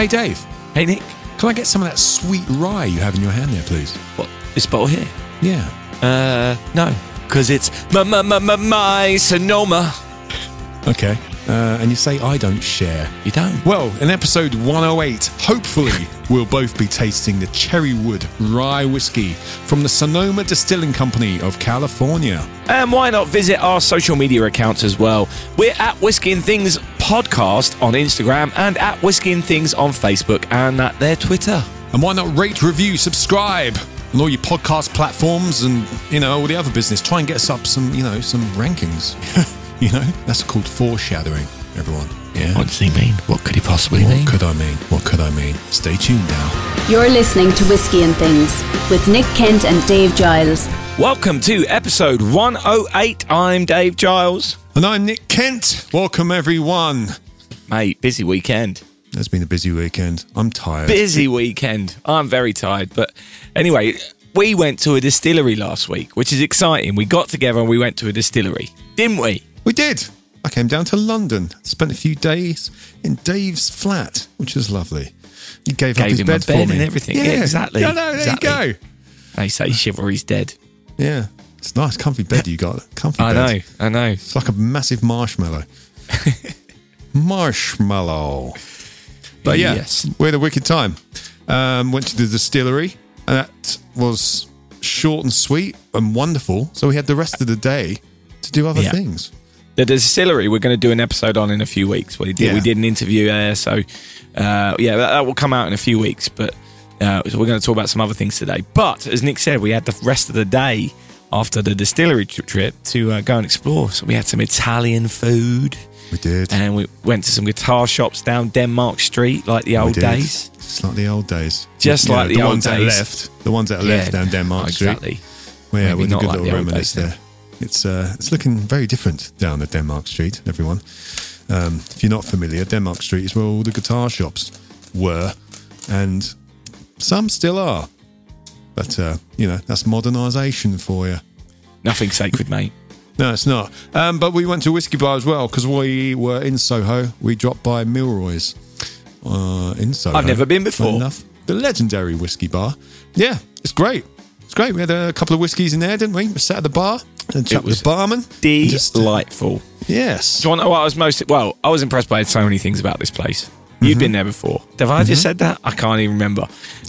Hey, Dave, Hey Nick, can I get some of that sweet rye you have in your hand there, please? what this bottle here? Yeah. Uh, no, because it's my my my my my Sonoma. Okay. Uh, and you say I don't share. You don't. Well, in episode 108, hopefully, we'll both be tasting the Cherrywood Rye Whiskey from the Sonoma Distilling Company of California. And why not visit our social media accounts as well? We're at Whiskey and Things Podcast on Instagram and at Whiskey and Things on Facebook and at their Twitter. And why not rate, review, subscribe on all your podcast platforms and, you know, all the other business. Try and get us up some, you know, some rankings. you know, that's called foreshadowing, everyone. Yeah. What does he mean? What could he possibly What mean? could I mean? What could I mean? Stay tuned now. You're listening to Whiskey and Things with Nick Kent and Dave Giles. Welcome to episode 108. I'm Dave Giles. And I'm Nick Kent. Welcome, everyone. Mate, busy weekend. It's been a busy weekend. I'm tired. Busy weekend. I'm very tired. But anyway, we went to a distillery last week, which is exciting. We got together and we went to a distillery, didn't we? We did. I came down to London, spent a few days in Dave's flat, which was lovely. He gave, up his bed, bed for me. and everything. Yeah, exactly. Yeah, no, there Exactly. you go. They say chivalry's dead. Yeah, it's a nice, comfy bed you got. Comfy I bed. know, I know. It's like a massive marshmallow. marshmallow. But yeah, Yes. we had a wicked time. Um, went to the distillery, and that was short and sweet and wonderful. So we had the rest of the day to do other Yeah. things. The distillery we're going to do an episode on in a few weeks. We did Yeah. we did an interview there, so uh, yeah, that, that will come out in a few weeks. But uh, so we're going to talk about some other things today. But as Nick said, we had the rest of the day after the distillery trip to uh, go and explore. So we had some Italian food, We did. and we went to some guitar shops down Denmark Street, like the old days. Just like the old days. Just like the old ones that are days. left. The ones that are left down Denmark oh, Street. Exactly. Well, yeah, Maybe with a good like little the reminisce there. It's uh, it's looking very different down at Denmark Street, everyone. Um, if you're not familiar, Denmark Street is where all the guitar shops were, and some still are. But uh, you know, that's modernisation for you. Nothing sacred, mate. No, it's not. Um, but we went to a whiskey bar as well because we were in Soho. We dropped by Milroy's uh, in Soho. I've never been before. Enough. The legendary whiskey bar. Yeah, it's great. It's great. We had a couple of whiskies in there, didn't we? We sat at the bar and chat with the barman. Just, uh, Delightful. yes. Do you want to know what I was most? Well, I was impressed by so many things about this place. You'd been there before. Have I just said that? I can't even remember.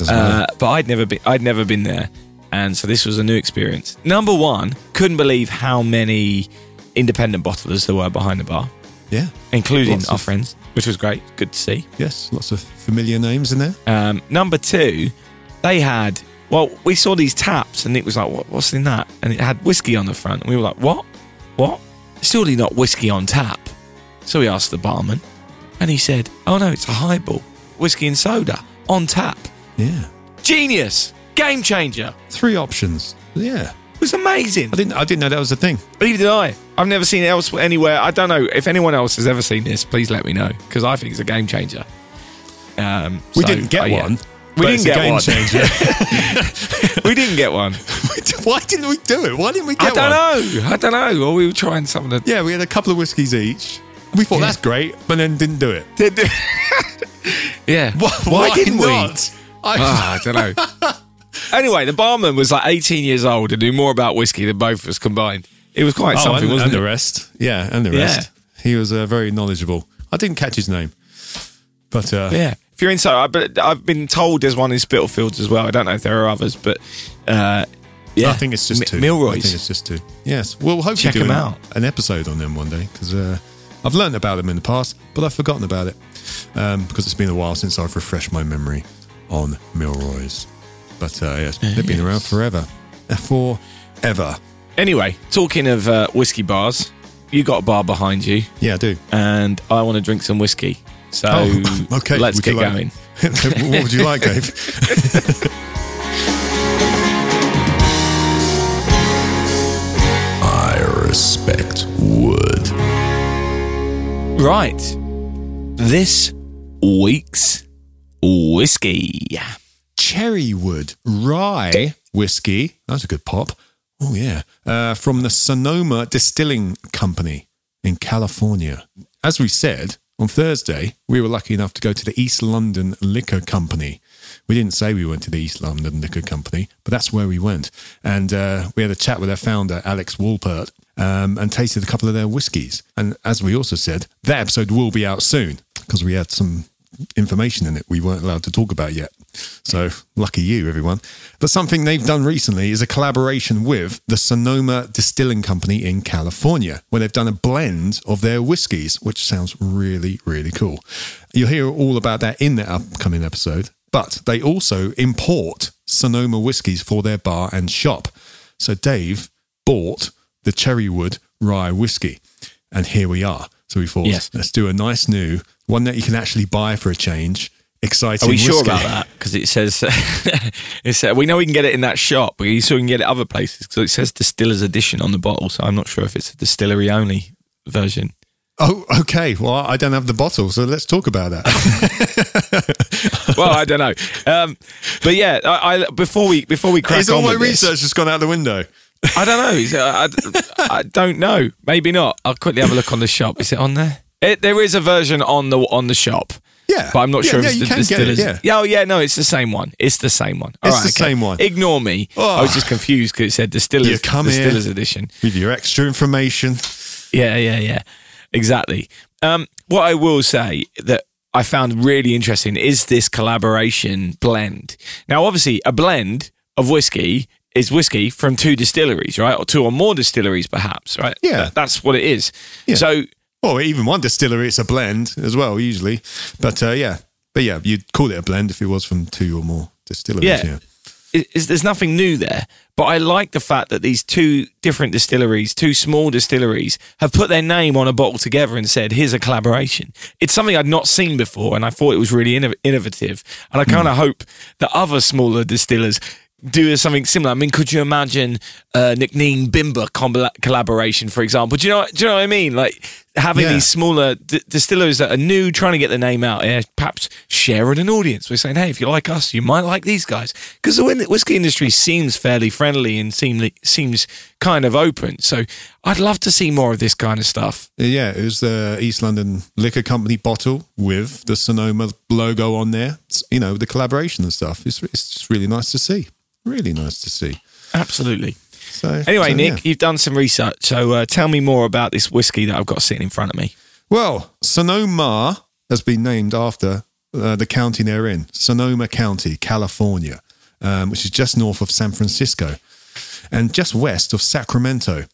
Uh, but I'd never been. I'd never been there, and so this was a new experience. Number one, couldn't believe how many independent bottlers there were behind the bar, Yeah. including Lots our of- friends, which was great. Good to see. Yes. Lots of familiar names in there. Um, number two, they had. Well, we saw these taps, and Nick was like, what, "What's in that?" And it had whiskey on the front, and we were like, "What? What? Surely not whiskey on tap." So we asked the barman, and he said, "Oh no, it's a highball, whiskey and soda on tap. Yeah. Genius, game changer. Three options. Yeah. It was amazing." I didn't. I didn't know that was a thing. Neither did I. I've never seen it else anywhere. I don't know if anyone else has ever seen this. Please let me know because I think it's a game changer. Um, We so, didn't get oh, yeah. one. We didn't get one. we didn't get one. Why didn't we do it? Why didn't we get one? I don't one? know. I don't know. Or we were trying some of the. Yeah, we had a couple of whiskies each. We thought that's great, but then didn't do it. yeah. Why, didn't we? not? I, Ah, I don't know. anyway, the barman was like 18 years old and knew more about whiskey than both of us combined. It was quite oh, something, and, wasn't and it? the rest. Yeah, and the Yeah. rest. He was uh, very knowledgeable. I didn't catch his name, but uh, Yeah. If you're in so, I- but I've been told there's one in Spitalfields as well. I don't know if there are others, but uh, yeah, I think it's just Mi- two. I Milroy's. think it's just two. Yes, we'll hopefully Check do an, out. an episode on them one day because uh, I've learned about them in the past, but I've forgotten about it um, because it's been a while since I've refreshed my memory on Milroy's. But uh, yes, they've been around forever, forever. Anyway, talking of uh, whiskey bars, you got a bar behind you, Yeah, I do. and I want to drink some whiskey. So Oh, okay. let's Would get you like- going. what would you like, Dave? I respect wood. Right. This week's whiskey. Cherrywood Rye Whiskey. That's a good pop. Oh, yeah. Uh, from the Sonoma Distilling Company in California. As we said, on Thursday, we were lucky enough to go to the East London Liquor Company. We didn't say we went to the East London Liquor Company, but that's where we went. And uh, we had a chat with their founder, Alex Wolpert, um, and tasted a couple of their whiskies. And as we also said, that episode will be out soon because we had some information in it we weren't allowed to talk about yet. So lucky you, everyone. But something they've done recently is a collaboration with the Sonoma Distilling Company in California, where they've done a blend of their whiskies, which sounds really, really cool. You'll hear all about that in the upcoming episode. But they also import Sonoma whiskies for their bar and shop. So Dave bought the Cherrywood Rye whiskey, and here we are. So we thought, Yes. let's do a nice new one that you can actually buy for a change. Exciting. Are we sure whiskey. about that? Because it says it's, uh, we know we can get it in that shop, but you still can get it other places. So it says distiller's edition on the bottle. So I'm not sure if it's a distillery only version. Oh, okay. Well, I don't have the bottle, so let's talk about that. well, I don't know. Um, but yeah, I, I before we before we crack Is on all my with this- research just gone out the window? I don't know. Is it- I, I, I don't know. Maybe not. I'll quickly have a look on the shop. Is it on there? It, there is a version on the on the shop. Yeah. but I'm not Yeah, sure if yeah, it's you the can get it, distillers. yeah. oh yeah, no, it's the same one. It's the same one. All It's right, the okay. same one. Ignore me. Oh. I was just confused because it said distillers You come here. distillers edition. With your extra information. Yeah, yeah, yeah. Exactly. Um, what I will say that I found really interesting is this collaboration blend. Now, obviously, a blend of whiskey is whiskey from two distilleries, right? Or two or more distilleries, perhaps, right? Yeah. That- that's what it is. Yeah. So, Or even one distillery, it's a blend as well, usually. But uh, yeah. But yeah, you'd call it a blend if it was from two or more distilleries. Yeah. yeah. It's, there's nothing new there. But I like the fact that these two different distilleries, two small distilleries, have put their name on a bottle together and said, "Here's a collaboration." It's something I'd not seen before, and I thought it was really inno- innovative. And I kind of hope that other smaller distillers do something similar. I mean, could you imagine uh, Nc'nean Bimber com- collaboration, for example? Do you know? Do you know what I mean? Like having Yeah. these smaller d- distillers that are new, trying to get the name out perhaps share it an audience. We're saying, hey, if you like us, you might like these guys. Because the whi- whiskey industry seems fairly friendly and seem, seems kind of open. So I'd love to see more of this kind of stuff. Yeah, it was the East London Liquor Company bottle with the Sonoma logo on there. It's, you know, the collaboration and stuff. It's, it's just really nice to see. Really nice to see. Absolutely. So Anyway, so, Nick, yeah. you've done some research. So uh, tell me more about this whiskey that I've got sitting in front of me. Well, Sonoma has been named after uh, the county they're in, Sonoma County, California, um, which is just north of San Francisco and just west of Sacramento.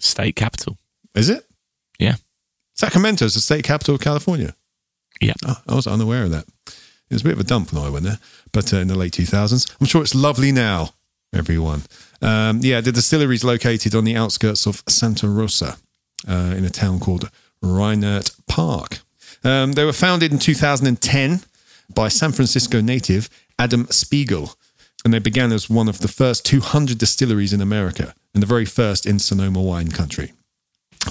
State capital. Is it? Yeah. Sacramento is the state capital of California. Yeah. Oh, I was unaware of that. It was a bit of a dump when I went there, but uh, in the late 2000s. I'm sure it's lovely now, everyone. Um, yeah, the distillery is located on the outskirts of Santa Rosa uh, in a town called Rohnert Park. Um, they were founded in 2010 by San Francisco native Adam Spiegel, and they began as one of the first 200 distilleries in America and the very first in Sonoma wine country.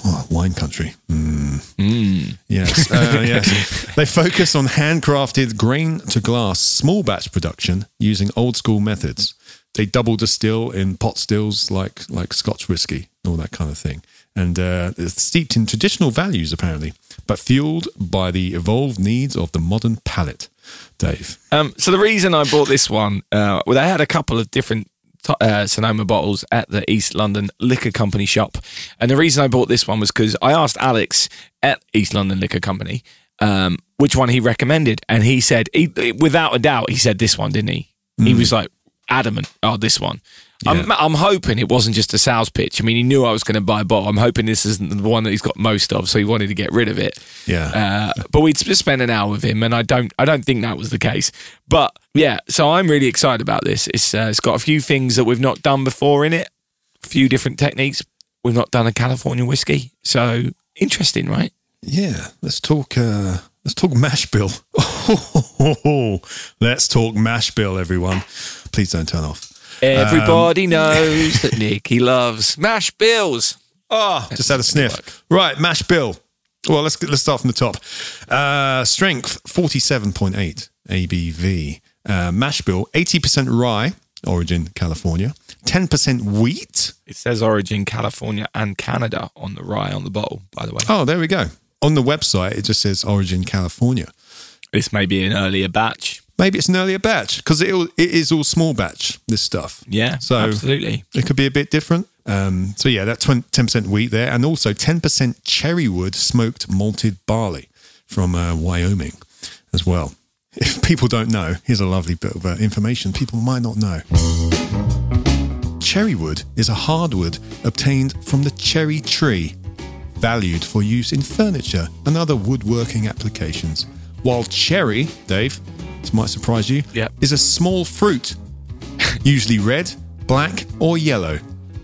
Oh, wine country. Mm. Yes, uh, yes. They focus on handcrafted grain to glass small batch production using old school methods. They double distill in pot stills like like Scotch whiskey, all that kind of thing, and uh, it's steeped in traditional values apparently, but fueled by the evolved needs of the modern palate. Dave, Um, so the reason I bought this one, uh, well, they had a couple of different uh, Sonoma bottles at the East London Liquor Company shop, and the reason I bought this one was because I asked Alex at East London Liquor Company um, which one he recommended, and he said, he, without a doubt, he said this one, didn't he? He was like adamant, oh, this one. I'm, I'm hoping it wasn't just a sales pitch. I mean, he knew I was going to buy a bottle. I'm hoping this isn't the one that he's got most of, so he wanted to get rid of it. Yeah. Uh, but we'd just spent an hour with him, and I don't, I don't think that was the case. But yeah, so I'm really excited about this. It's, uh, it's got a few things that we've not done before in it, a few different techniques. We've not done a California whiskey, so interesting, right? Yeah, let's talk. Uh, let's talk mash bill. let's talk mash bill, everyone. Please don't turn off. Everybody knows that Nicky loves mash bills. Oh, just had a sniff. Right, mash bill. Well, let's let's start from the top. Uh, strength forty seven point eight ABV. Uh, mash bill eighty percent rye, origin California. Ten percent wheat. It says origin California and Canada on the rye on the bottle, by the way. Oh, there we go. on the website, it just says Origin California. This may be an earlier batch. Maybe it's an earlier batch because it, it is all small batch, this stuff. Yeah, So- absolutely. It could be a bit different. Um, so, yeah, that 20, 10% wheat there. And also 10% cherry wood smoked malted barley from uh, Wyoming as well. If people don't know, here's a lovely bit of uh, information people might not know. Cherry wood is a hardwood obtained from the cherry tree, valued for use in furniture and other woodworking applications. While cherry, Dave, this might surprise you, Yep. is a small fruit, usually red, black, or yellow,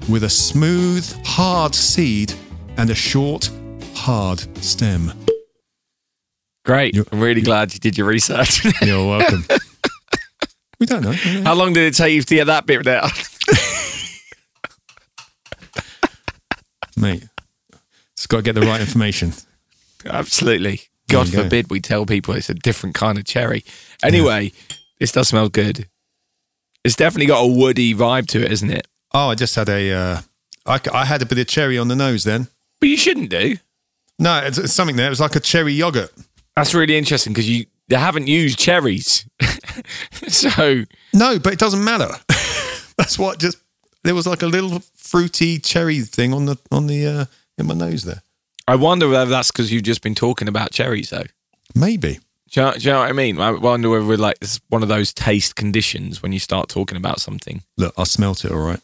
with a smooth, hard seed and a short, hard stem. Great. You- I'm really glad you did your research. You're welcome. we don't know. How long did it take you to get that bit out? Mate, it's got to get the right information. Absolutely. God go. forbid we tell people it's a different kind of cherry. Anyway, this does smell good. It's definitely got a woody vibe to it, isn't it? Oh, I just had a. Uh, I, I had a bit of cherry on the nose then. But you shouldn't do. No, it's, it's something there. It was like a cherry yogurt. That's really interesting because you they haven't used cherries. so No, but it doesn't matter. That's what just there was like a little fruity cherry thing on the on the uh, in my nose there. I wonder whether that's because you've just been talking about cherries, though. Maybe. Do you, know, do you know what I mean? I wonder whether we're like it's one of those taste conditions when you start talking about something. Look, I smelt it. All right.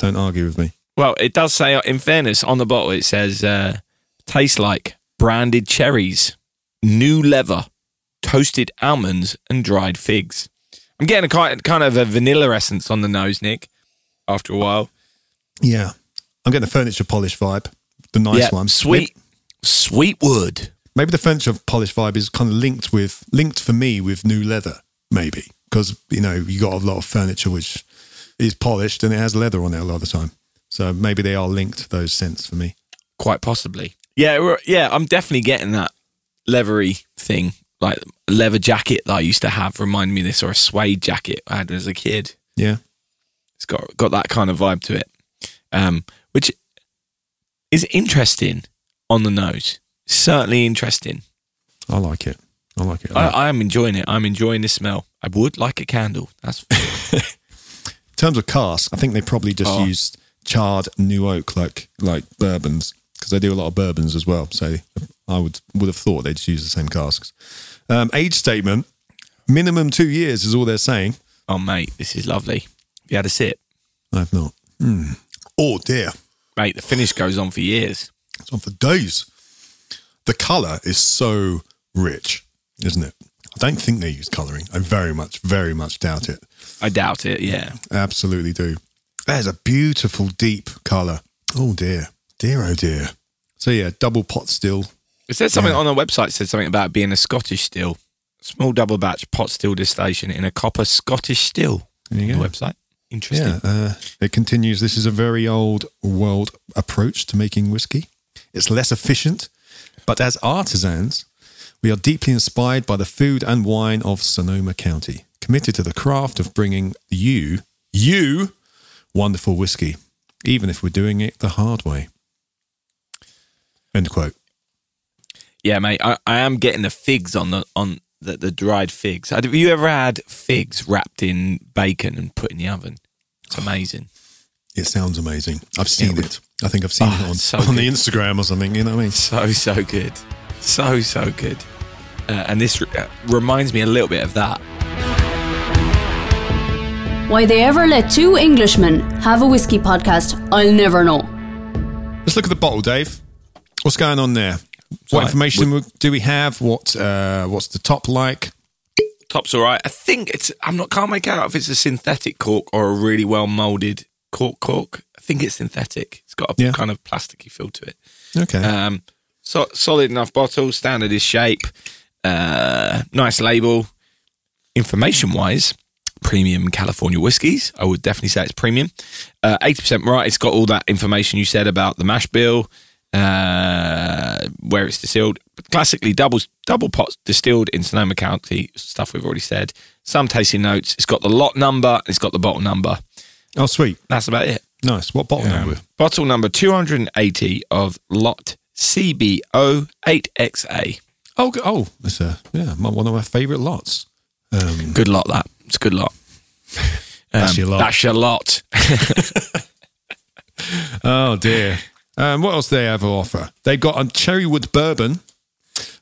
Don't argue with me. Well, it does say, in fairness, on the bottle it says uh, tastes like branded cherries, new leather, toasted almonds, and dried figs. I'm getting a kind kind of a vanilla essence on the nose, Nick. After a while, Yeah, I'm getting the furniture polish vibe. The nice yeah, one. sweet, sweet wood. Maybe the furniture polish vibe is kind of linked with linked for me with new leather. Maybe because you know you got a lot of furniture which is polished and it has leather on it a lot of the time. So maybe they are linked those scents for me. quite possibly. Yeah, yeah, I'm definitely getting that leathery thing, like a leather jacket that I used to have. Remind me of this, or a suede jacket I had as a kid. Yeah. It's got got that kind of vibe to it, um, which is interesting on the nose. Certainly interesting. I like it. I like it. I, I am enjoying it. I'm enjoying the smell. I would like a candle. That's In terms of cask, I think they probably just Oh. used charred new oak like like bourbons because they do a lot of bourbons as well. So I would would have thought they'd use the same casks. Um, age statement: minimum two years is all they're saying. oh mate, this is lovely. Have you had a sip, I've not. Hmm. Oh dear, mate? The finish goes on for years. It's on for days. The color is so rich, isn't it? I don't think they use colouring. I very much, very much doubt it. I doubt it. Yeah. Absolutely do. There's a beautiful deep colour. Oh dear. Dear oh dear. So yeah, double pot still. It said something on the website. It said something about being a Scottish still, small double batch pot still distillation in a copper Scottish still. There you on go. the website. Interesting. Yeah, uh, it continues. This is a very old world approach to making whiskey. It's less efficient, but as artisans, we are deeply inspired by the food and wine of Sonoma County, committed to the craft of bringing you, you, wonderful whiskey, even if we're doing it the hard way. End quote. Yeah, mate. I, I am getting the figs on the on the, the dried figs. Have you ever had figs wrapped in bacon and put in the oven? It's amazing. It sounds amazing. I've seen Yeah, it. I think I've seen Oh, it on, so on the. Instagram or something. You know what I mean? So so good, so so good. Uh, and this uh, reminds me a little bit of that. Why they ever let two Englishmen have a whiskey podcast, I'll never know. Let's look at the bottle, Dave. What's going on there? What Right. information do we have? What uh, What's the top like? Top's all right. I think it's. I'm not. Can't make out if it's a synthetic cork or a really well molded cork. Cork. I think it's synthetic. It's got a Yeah. kind of plasticky feel to it. Okay. Um, so solid enough bottle, standard is shape, uh, nice label. Information wise, premium California whiskies. I would definitely say it's premium. Uh, Eighty percent right. It's got all that information you said about the mash bill, uh, where it's distilled. Classically, double double pots distilled in Sonoma County. Stuff we've already said. Some tasting notes. It's got the lot number. It's got the bottle number. oh, sweet. That's about it. Nice. What bottle Um, number? Bottle number 280 of Lot CBO8XA. Oh, oh, that's a yeah, one of my favourite lots. Um, Good lot, that. It's a good lot. That's your lot. That's your lot. oh dear. Um, what else do they have to offer? They've got a cherrywood bourbon.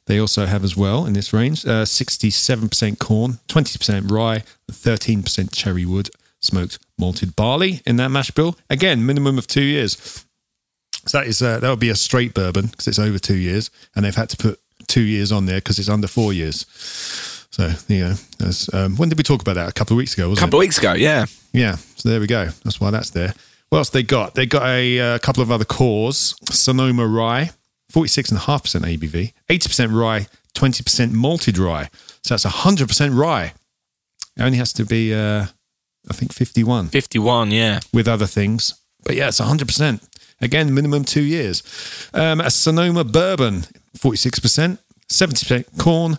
They also have as well in this range uh, 67% corn, 20% rye, 13% cherrywood smoked malted barley in that mash bill. Again, minimum of two years. So that is uh, that would be a straight bourbon because it's over two years, and they've had to put two years on there because it's under four years. So you know, that's, um, when did we talk about that? A couple of weeks ago, A wasn't it? A couple of weeks ago, yeah. Yeah, so there we go. That's why that's there. What else they got? They got a uh, couple of other cores. Sonoma rye, 46.5% ABV, 80% rye, 20% malted rye. So that's 100% rye. It only has to be, uh, I think, 51 51, yeah. with other things. But yeah, it's 100%. Again, minimum two years. Um, a Sonoma bourbon, 46%, 70% corn,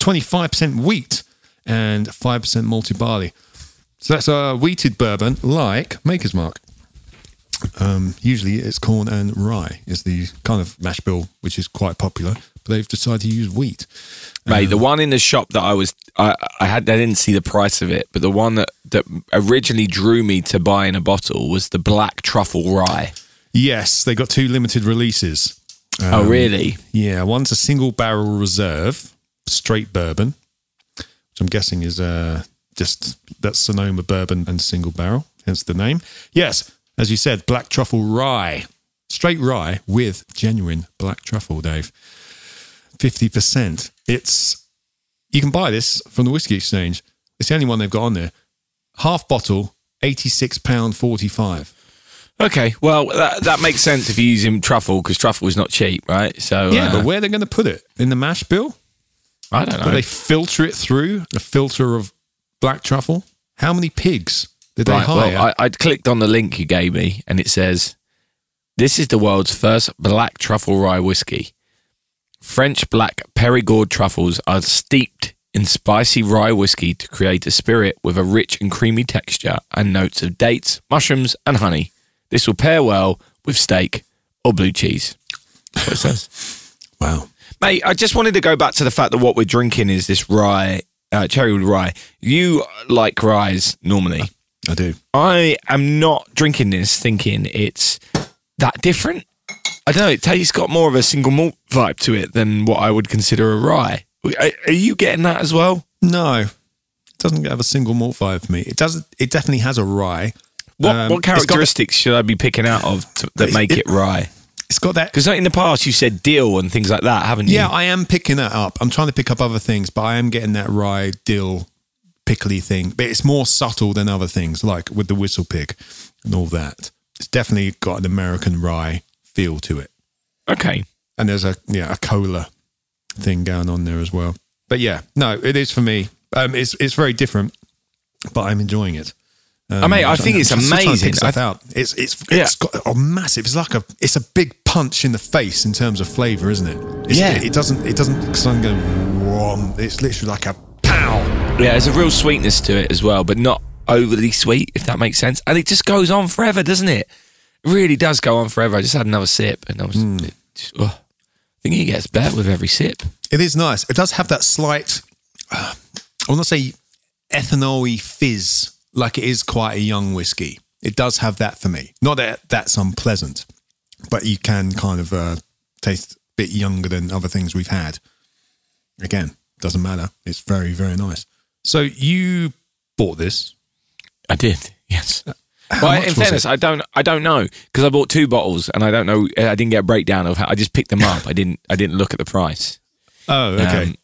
25% wheat, and 5% malted barley. So that's a wheated bourbon like Maker's Mark. Um, usually it's corn and rye is the kind of mash bill which is quite popular, they've decided to use wheat. Mate, the one in the shop that I was, I, I had, I didn't see the price of it, but the one that, that originally drew me to buying a bottle was the black truffle rye. Yes, they got two limited releases. oh, really? Yeah, one's a single barrel reserve, straight bourbon, which I'm guessing is uh, just that's Sonoma bourbon and single barrel, hence the name. Yes, as you said, black truffle rye, straight rye with genuine black truffle, Dave. 50%. It's, you can buy this from the Whiskey Exchange. It's the only one they've got on there. Half bottle, £86.45. Okay, well, that, that makes sense if you're using truffle because truffle is not cheap, right? So, Yeah, uh, but where they're they going to put it? In the mash bill? I don't know. Do they filter it through a filter of black truffle? How many pigs did they hire? well, I, I clicked on the link you gave me and it says, This is the world's first black truffle rye whiskey. French black Perigord truffles are steeped in spicy rye whiskey to create a spirit with a rich and creamy texture and notes of dates, mushrooms, and honey. This will pair well with steak or blue cheese. What it says. wow. Mate, I just wanted to go back to the fact that what we're drinking is this rye, uh, cherrywood rye. You like ryes normally. I do. I am not drinking this thinking it's that different. I don't know. It tastes got more of a single malt vibe to it than what I would consider a rye. Are, are you getting that as well? No, it doesn't have a single malt vibe for me. It does. It definitely has a rye. What, Um, what it's got- characteristics should I be picking out of to, that make it- it, rye? It's got that. Because in the past you said dill and things like that, haven't you? Yeah, I am picking that up. I'm trying to pick up other things, but I am getting that rye dill pickly thing. But it's more subtle than other things, like with the whistle pig and all that. It's definitely got an American rye feel to it. Okay. and there's a yeah a cola thing going on there as well. But yeah, no, it is for me. Um, it's it's very different, but I'm enjoying it. Um, I mean, I think it's I'm just trying to amazing. Stuff I- out. It's it's Yeah. it's got a massive. It's like a it's a big punch in the face in terms of flavor, isn't it? It's, Yeah. It, it doesn't it doesn't because I'm going. Whom, it's literally like a pow. Yeah, there's a real sweetness to it as well, but not overly sweet, if that makes sense. And it just goes on forever, doesn't it? Really does go on forever. I just had another sip and I was. It just- oh, I think it gets better with every sip. It is nice. It does have that slight, uh, I want to say ethanol fizz, like it is quite a young whiskey. It does have that for me. Not that that's unpleasant, but you can kind of uh, taste a bit younger than other things we've had. Again, doesn't matter. It's very, very nice. So you bought this. I did, yes. But in fairness? I don't, I don't know because I bought two bottles and I don't know. I didn't get a breakdown of how I just picked them up. I didn't, I didn't look at the price. Oh, okay. Um,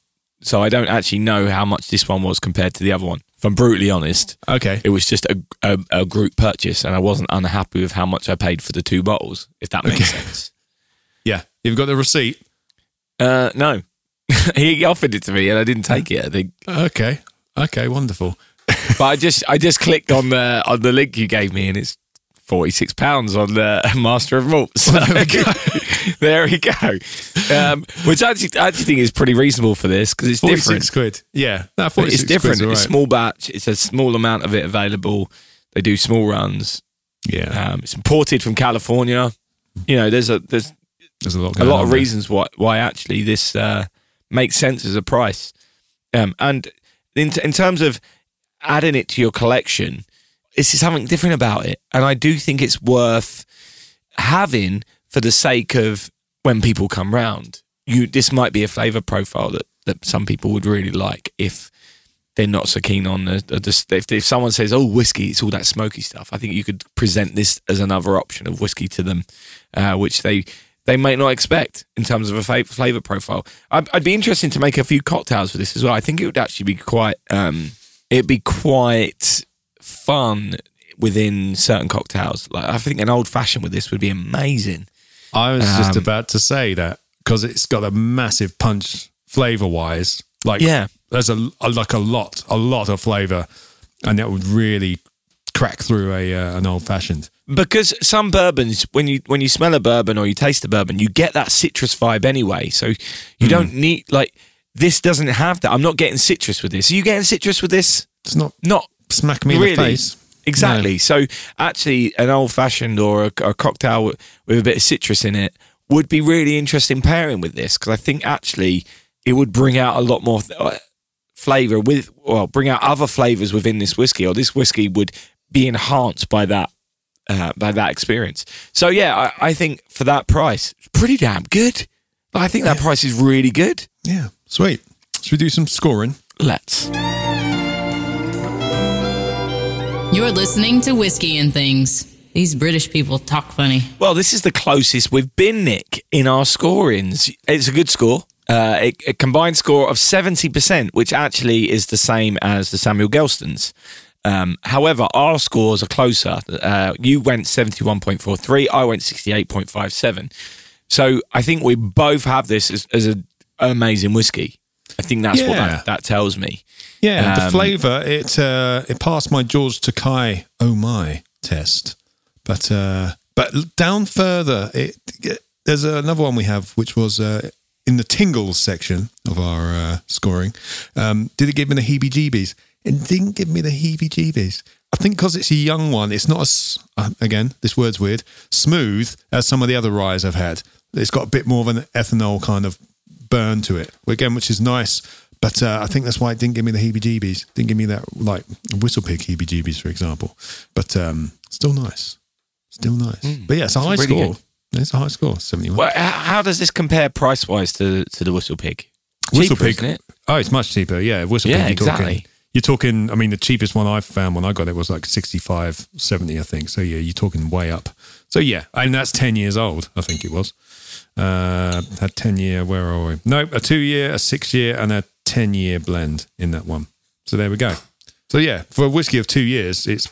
so I don't actually know how much this one was compared to the other one. If I'm brutally honest, okay. it was just a, a, a group purchase, and I wasn't unhappy with how much I paid for the two bottles. If that makes Okay. sense. Yeah. You've got the receipt. Uh, no, he offered it to me, and I didn't take it. I think, Okay. Okay. Wonderful. But I just I just clicked on the on the link you gave me, and it's forty six pounds on the Master of Malt. So there we go. there we go. Um, which I actually, I actually think is pretty reasonable for this because it's 46 different. quid. Yeah. No, 46 it's different. all It's right. small batch. It's a small amount of it available. They do small runs. Yeah. Um, it's imported from California. You know, there's a there's There's a lot. a lot of there. reasons why why actually this uh, makes sense as a price. Um, and in in terms of adding it to your collection, it's something different about it, and I do think it's worth having for the sake of when people come round. You this might be a flavour profile that that some people would really like if they're not so keen on the, the, if, if someone says oh whiskey it's all that smoky stuff. I think you could present this as another option of whiskey to them uh, which they they might not expect in terms of a flavor profile. I'd, I'd be interested to make a few cocktails for this as well. I think it would actually be quite um it'd be quite fun within certain cocktails like i think an old fashioned with this would be amazing I was just Um, about to say that because it's got a massive punch flavor wise. Like, Yeah. there's a, a like a lot, a lot of flavor, and that would really crack through a uh, an old fashioned. because some bourbons when you when you smell a bourbon or you taste a bourbon you get that citrus vibe anyway so you don't need like this doesn't have that. I'm not getting citrus with this. Are you getting citrus with this? It's not not smack me in really. the face. exactly. So actually an old fashioned or a, a cocktail with, with a bit of citrus in it would be really interesting pairing with this because i think actually it would bring out a lot more uh, flavor with well bring out other flavors within this whiskey or this whiskey would be enhanced by that uh, by that experience. So yeah I, I think for that price it's pretty damn good i think that price is really good Yeah, sweet. Should we do some scoring? let's You're listening to Whiskey and Things. These British people talk funny. Well, this is the closest we've been, Nick, in our scorings. It's a good score. Uh, a, a combined score of 70%, which actually is the same as the Samuel Gelstons. Um, however, our scores are closer. Uh, you went 71.43, I went 68.57. So I think we both have this as, as an amazing whiskey. I think that's what that, that tells me. Yeah, the Um, flavour it uh, it passed my George Takei oh my test, but uh, but down further it, it- there's another one we have which was uh, in the tingles section of our uh, scoring. Um, did it give me the heebie-jeebies? It didn't give me the heebie-jeebies. I think because it's a young one, it's not as uh, again this word's weird smooth as some of the other ryes I've had. It's got a bit more of an ethanol kind of burn to it again, which is nice. But uh, I think that's why it didn't give me the heebie-jeebies. Didn't give me that like whistle pig heebie-jeebies, for example. But um, still nice, still nice. but yeah, it's a high really score. good. It's a high score, seventy-one. Well, how does this compare price wise to, to the Whistle Pig? Whistle Cheaper, pig. isn't it? Oh, it's much cheaper. Yeah, whistle Yeah, pig. You're exactly. talking. You're talking. I mean, the cheapest one I found when I got it was like 65, 70, I think. So yeah, you're talking way up. So yeah, and that's ten years old. I think it was. Uh, had ten year. Where are we? No, a two year, a six year, and a ten year blend in that one. So there we go. So yeah, for a whiskey of two years, it's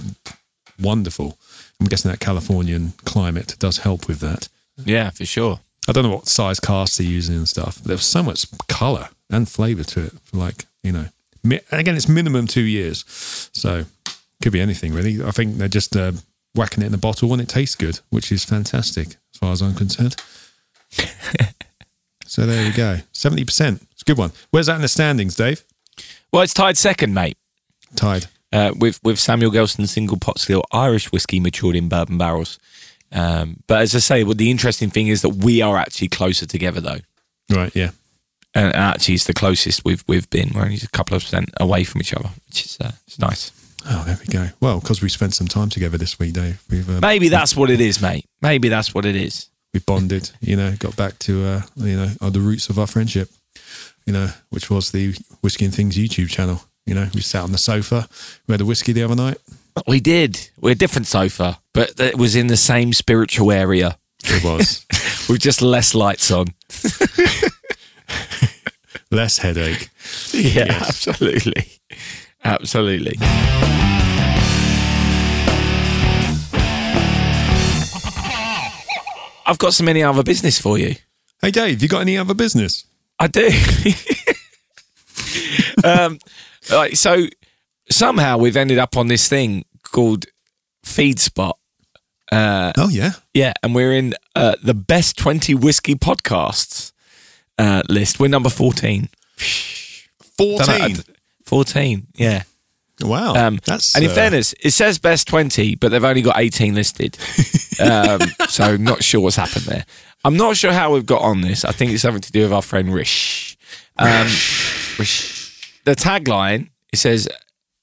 wonderful. I'm guessing that Californian climate does help with that. Yeah, for sure. I don't know what size casts they're using and stuff. But there's so much color and flavor to it. For like you know, mi- again, it's minimum two years, so could be anything really. I think they're just uh, whacking it in the bottle and it tastes good, which is fantastic as far as I'm concerned. so there we go, seventy percent. It's a good one. Where's that in the standings, Dave? Well, it's tied second, mate. Tied. uh, with with Samuel Gelston single pot still Irish whiskey matured in bourbon barrels. Um, but as I say, well, the interesting thing is that we are actually closer together though, Right. Yeah. and actually it's the closest we've we've been. We're only a couple of percent away from each other, which is uh, it's nice. Oh, there we go. Well, because we spent some time together this week, Dave. We've uh, Maybe that's what it is, mate. Maybe that's what it is. we bonded, you know, got back to uh, you know the roots of our friendship, you know, which was the Whiskey and Things YouTube channel. You know, we sat on the sofa, we had a whiskey the other night. We did. We're a different sofa, but it was in the same spiritual area It was with just less lights on. less headache. Yeah, Yes. absolutely, absolutely. I've got some any other business for you. Hey, Dave, you got any other business? I do. um, like, so somehow we've ended up on this thing called FeedSpot. Uh, Oh yeah, yeah, and we're in uh, the best 20 whiskey podcasts uh, list. We're number 14. Don't know, I fourteen. D- 14, yeah. Wow, Um, that's and in uh, fairness, it says best 20, but they've only got 18 listed. um, so not sure what's happened there. I'm not sure how we've got on this. I think it's something to do with our friend Rish. Um, Rish. The tagline it says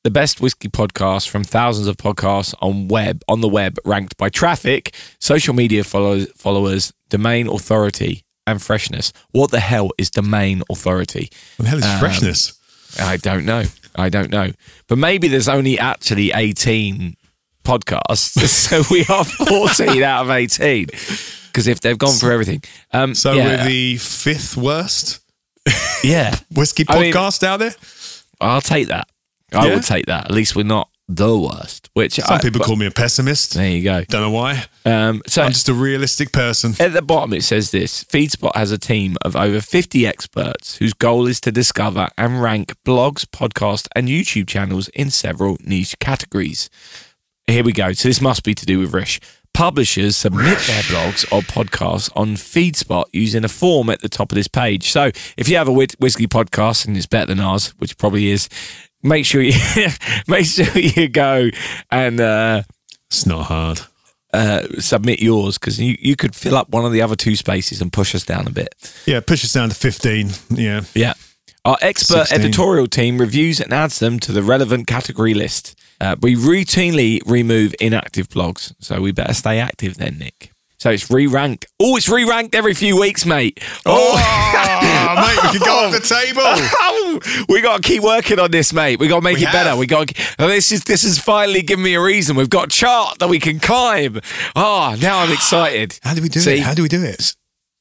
the best whiskey podcast from thousands of podcasts on web on the web ranked by traffic, social media followers, followers, domain authority, and freshness. What the hell is domain authority? What the hell is Um, freshness? I don't know. I don't know. But maybe there's only actually 18 podcasts. so we are 14 out of 18. Because if they've gone for everything. Um, So yeah, we're the fifth worst yeah, whiskey I mean- podcast out there. I'll take that. I Yeah? would take that. At least we're not the worst. Which Some I, people but- call me a pessimist. There you go. Don't know why. Um, so I'm just a realistic person. At the bottom, it says this FeedSpot has a team of over 50 experts whose goal is to discover and rank blogs, podcasts, and YouTube channels in several niche categories. Here we go. So, this must be to do with Rish. Publishers submit their blogs or podcasts on FeedSpot using a form at the top of this page. So, if you have a whis- whiskey podcast and it's better than ours, which probably is, make sure you make sure you go and uh, It's not hard. uh, submit yours because you, you could fill up one of the other two spaces and push us down a bit. Yeah, push us down to 15. Yeah. Yeah. Our expert 16. editorial team reviews and adds them to the relevant category list. Uh, we routinely remove inactive blogs, so we better stay active then, Nick. So it's re-ranked. Oh, it's re-ranked every few weeks, mate. Oh, mate, we can go off the table. Oh, we got to keep working on this, mate. We got to make We it better. We got to, this is this is finally giving me a reason. We've got a chart that we can climb. Oh, now I'm excited. How do we do See? it? How do we do it?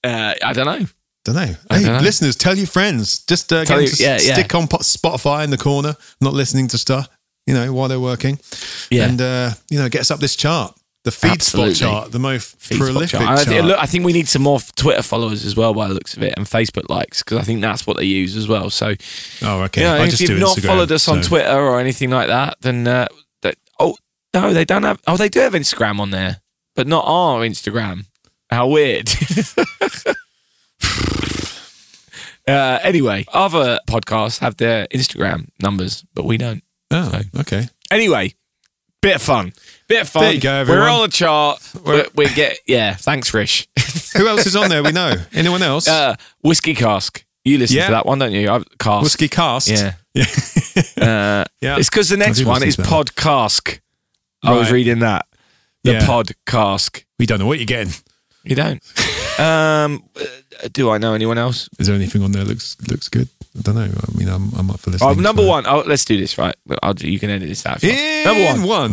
Uh, I don't know. Don't know. Hey, don't know. listeners, tell your friends. Just uh, you- to yeah, s- yeah. stick on Spotify in the corner, not listening to stuff, you know, while they're working. Yeah. And, uh, you know, get us up this chart. The feed Absolutely. spot chart, the most Feedspot prolific chart. chart. I, thi- look, I think we need some more Twitter followers as well, by the looks of it, and Facebook likes because I think that's what they use as well. So, oh, okay. you know, if you've not Instagram, followed us on so- Twitter or anything like that, then uh, oh no, they don't have. Oh, they do have Instagram on there, but not our Instagram. How weird. uh, anyway, other podcasts have their Instagram numbers, but we don't. Oh, okay. Anyway, bit of fun. Bit of fun. There you go, We're on the chart. We're, we get yeah. Thanks, Rish. Who else is on there? We know. Anyone else? Uh, whiskey cask. You listen Yeah. to that one, don't you? I've, cask. Whiskey cast. Yeah. Yeah. Uh, Yeah. It's because the next one is to that. pod cask. I was reading that. The Yeah. pod cask. we don't know what you're getting. You don't. um, uh, do I know anyone else? Is there anything on there that looks looks good? I don't know. I mean, I'm, I'm up for listening. Oh, number one. Oh, let's do this right. I'll, do- you can edit this out. if you want. In Number one. one.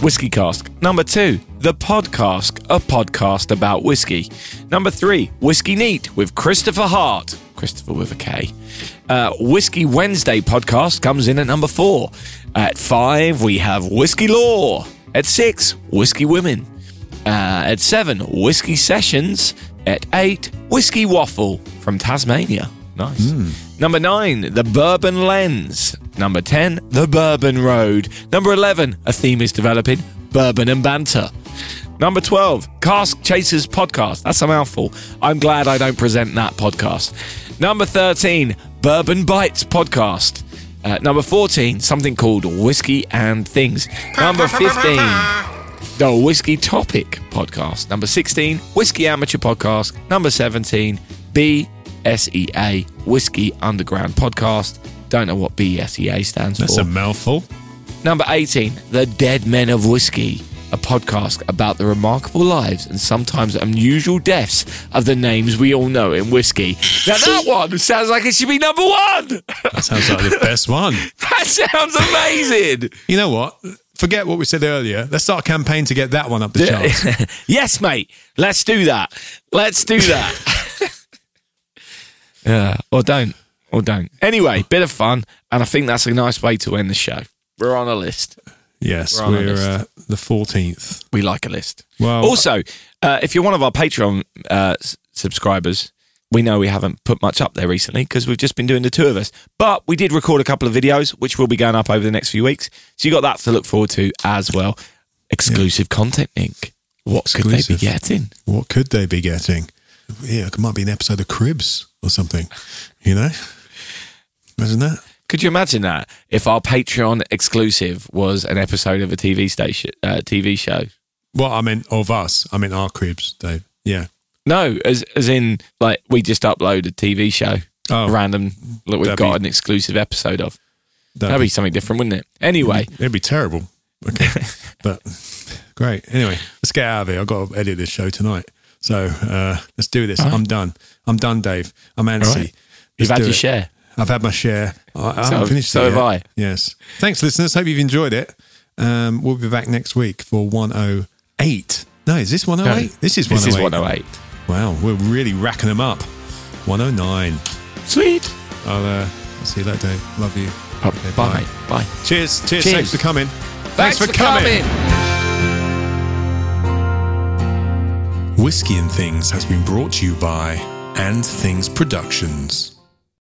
Whiskey Cask. Number two, The Podcast, a podcast about whiskey. Number three, Whiskey Neat with Kristopher Hart. Christopher with a K. Uh, whiskey Wednesday podcast comes in at number four. At five, we have Whiskey Lore. At six, Whiskey Women. Uh, at seven, Whiskey Sessions. At eight, Whiskey Waffle from Tasmania. Nice. Number nine, The Bourbon Lens. Number 10, The Bourbon Road. Number 11, a theme is developing Bourbon and Banter. Number 12, Cask Chasers Podcast. That's a mouthful. I'm glad I don't present that podcast. Number 13, Bourbon Bites Podcast. Uh, number 14, something called Whiskey and Things. Number 15, the Whiskey Topic podcast. Number 16, Whiskey Amateur podcast. Number 17, BSEA Whiskey Underground podcast. Don't know what BSEA stands for. That's for. a mouthful. Number 18, The Dead Men of Whiskey, a podcast about the remarkable lives and sometimes unusual deaths of the names we all know in whiskey. Now, that one sounds like it should be number one. That sounds like the best one. That sounds amazing. You know what? Forget what we said earlier. Let's start a campaign to get that one up the charts. yes, mate. Let's do that. Let's do that. Yeah, or don't. Or don't. Anyway, bit of fun. And I think that's a nice way to end the show. We're on a list. Yes, We're we're uh, the 14th. We like a list. Well, also, uh, if you're one of our Patreon uh, subscribers, we know we haven't put much up there recently because we've just been doing the two of us. But we did record a couple of videos, which will be going up over the next few weeks. So you got that to look forward to as well. Exclusive content, Nick. What could they be getting? what could they be getting? Yeah, it might be an episode of Cribs or something. You know? Imagine that. Could you imagine that if our Patreon exclusive was an episode of a TV station, uh, TV show? Well, I mean, of us. I mean, our Cribs, Dave. Yeah. No, as as in like we just upload a TV show, Oh. a random that we've got be- an exclusive episode of. That'd That'd be be- something different, wouldn't it? Anyway, It'd be terrible. Okay. but great. Anyway, let's get out of here. I've got to edit this show tonight. So uh, let's do this. I'm done. I'm done, Dave. I'm antsy. All right. Let's you've had your it. share. I've had my share. I, I So- haven't finished so it have yet. I. Yes. Thanks, listeners. Hope you've enjoyed it. Um, we'll be back next week for 108. No, is this 108? This is 108. This is 108. Wow, we're really racking them up. 109. Sweet. I'll uh, see you later, Dave. Love you. Okay, bye, mate. Bye. Cheers. Cheers. Cheers. Thanks for coming. Thanks, for coming. Whiskey and Things has been brought to you by And Things Productions.